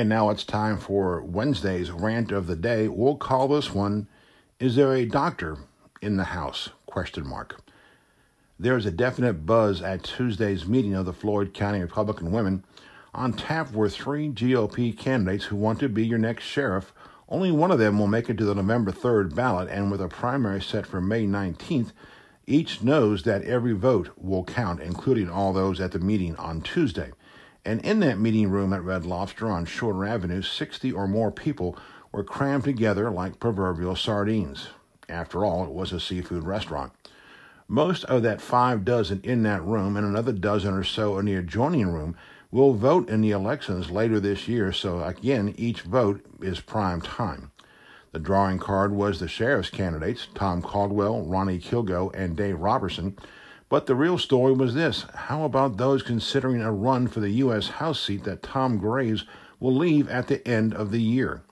And now it's time for Wednesday's rant of the day. We'll call this one Is there a doctor in the house? Question mark. There is a definite buzz at Tuesday's meeting of the Floyd County Republican women. On tap were three GOP candidates who want to be your next sheriff. Only one of them will make it to the November 3rd ballot, and with a primary set for May 19th, each knows that every vote will count, including all those at the meeting on Tuesday. And in that meeting room at Red Lobster on Shorter Avenue, 60 or more people were crammed together like proverbial sardines. After all, it was a seafood restaurant. Most of that five dozen in that room and another dozen or so in the adjoining room will vote in the elections later this year, so again, each vote is prime time. The drawing card was the sheriff's candidates, Tom Caldwell, Ronnie Kilgo, and Dave Robertson, but the real story was this how about those considering a run for the U.S. House seat that Tom Graves will leave at the end of the year?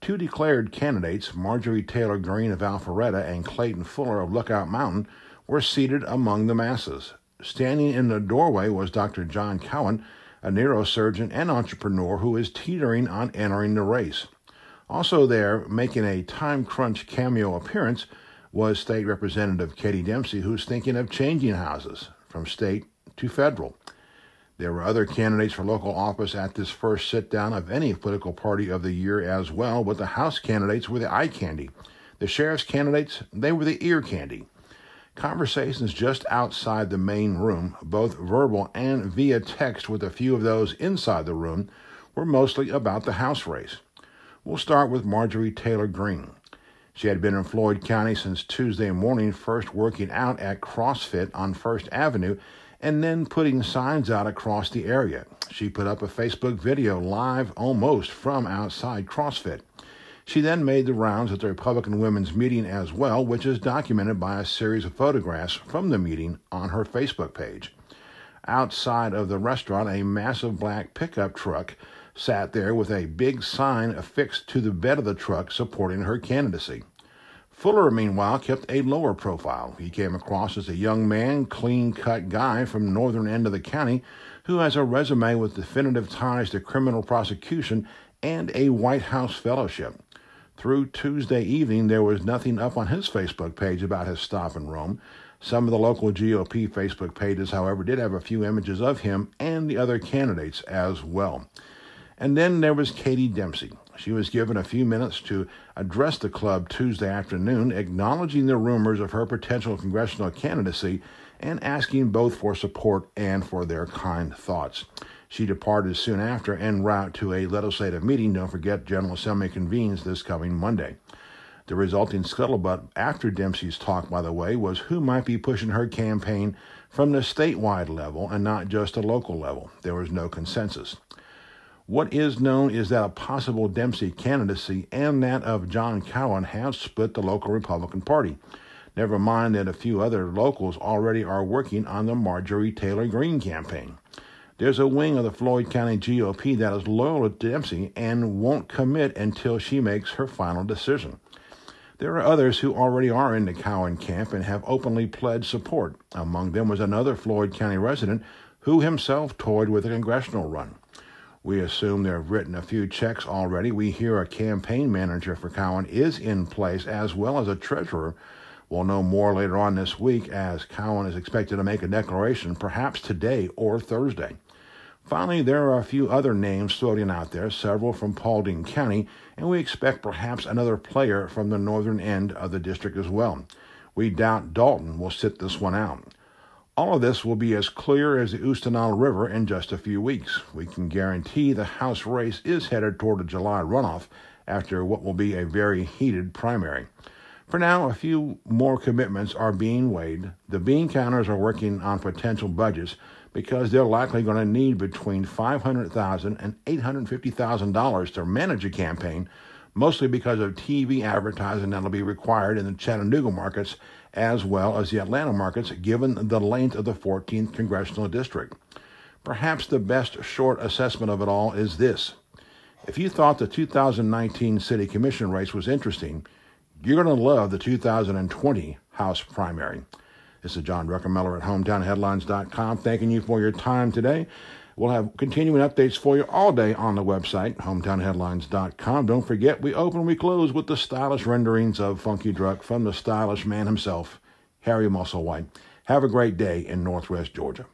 Two declared candidates, Marjorie Taylor Greene of Alpharetta and Clayton Fuller of Lookout Mountain, were seated among the masses. Standing in the doorway was Dr. John Cowan, a neurosurgeon and entrepreneur who is teetering on entering the race. Also there, making a time crunch cameo appearance, was State Representative Katie Dempsey, who's thinking of changing houses from state to federal. There were other candidates for local office at this first sit down of any political party of the year as well, but the House candidates were the eye candy. The sheriff's candidates, they were the ear candy. Conversations just outside the main room, both verbal and via text with a few of those inside the room, were mostly about the House race. We'll start with Marjorie Taylor Greene. She had been in Floyd County since Tuesday morning, first working out at CrossFit on First Avenue and then putting signs out across the area. She put up a Facebook video live almost from outside CrossFit. She then made the rounds at the Republican Women's Meeting as well, which is documented by a series of photographs from the meeting on her Facebook page. Outside of the restaurant, a massive black pickup truck sat there with a big sign affixed to the bed of the truck supporting her candidacy. Fuller, meanwhile, kept a lower profile. He came across as a young man, clean cut guy from northern end of the county who has a resume with definitive ties to criminal prosecution and a White House fellowship. Through Tuesday evening, there was nothing up on his Facebook page about his stop in Rome. Some of the local GOP Facebook pages, however, did have a few images of him and the other candidates as well. And then there was Katie Dempsey. She was given a few minutes to address the club Tuesday afternoon, acknowledging the rumors of her potential congressional candidacy and asking both for support and for their kind thoughts. She departed soon after en route to a legislative meeting. Don't forget, General Assembly convenes this coming Monday. The resulting scuttlebutt after Dempsey's talk, by the way, was who might be pushing her campaign from the statewide level and not just a local level. There was no consensus. What is known is that a possible Dempsey candidacy and that of John Cowan have split the local Republican Party. Never mind that a few other locals already are working on the Marjorie Taylor Greene campaign. There's a wing of the Floyd County GOP that is loyal to Dempsey and won't commit until she makes her final decision. There are others who already are in the Cowan camp and have openly pledged support. Among them was another Floyd County resident who himself toyed with a congressional run. We assume they've written a few checks already. We hear a campaign manager for Cowan is in place as well as a treasurer. We'll know more later on this week as Cowan is expected to make a declaration perhaps today or Thursday. Finally, there are a few other names floating out there, several from Paulding County, and we expect perhaps another player from the northern end of the district as well. We doubt Dalton will sit this one out. All of this will be as clear as the Oostanaula River in just a few weeks. We can guarantee the House race is headed toward a July runoff after what will be a very heated primary. For now, a few more commitments are being weighed. The bean counters are working on potential budgets because they're likely going to need between $500,000 and $850,000 to manage a campaign, mostly because of TV advertising that'll be required in the Chattanooga markets as well as the Atlanta markets, given the length of the 14th congressional district. Perhaps the best short assessment of it all is this. If you thought the 2019 City Commission race was interesting, you're going to love the 2020 House primary. This is John Druckenmiller at HometownHeadlines.com, thanking you for your time today. We'll have continuing updates for you all day on the website, hometownheadlines.com. Don't forget, we open, we close with the stylish renderings of Funky Druck from the stylish man himself, Harry Musselwhite. Have a great day in Northwest Georgia.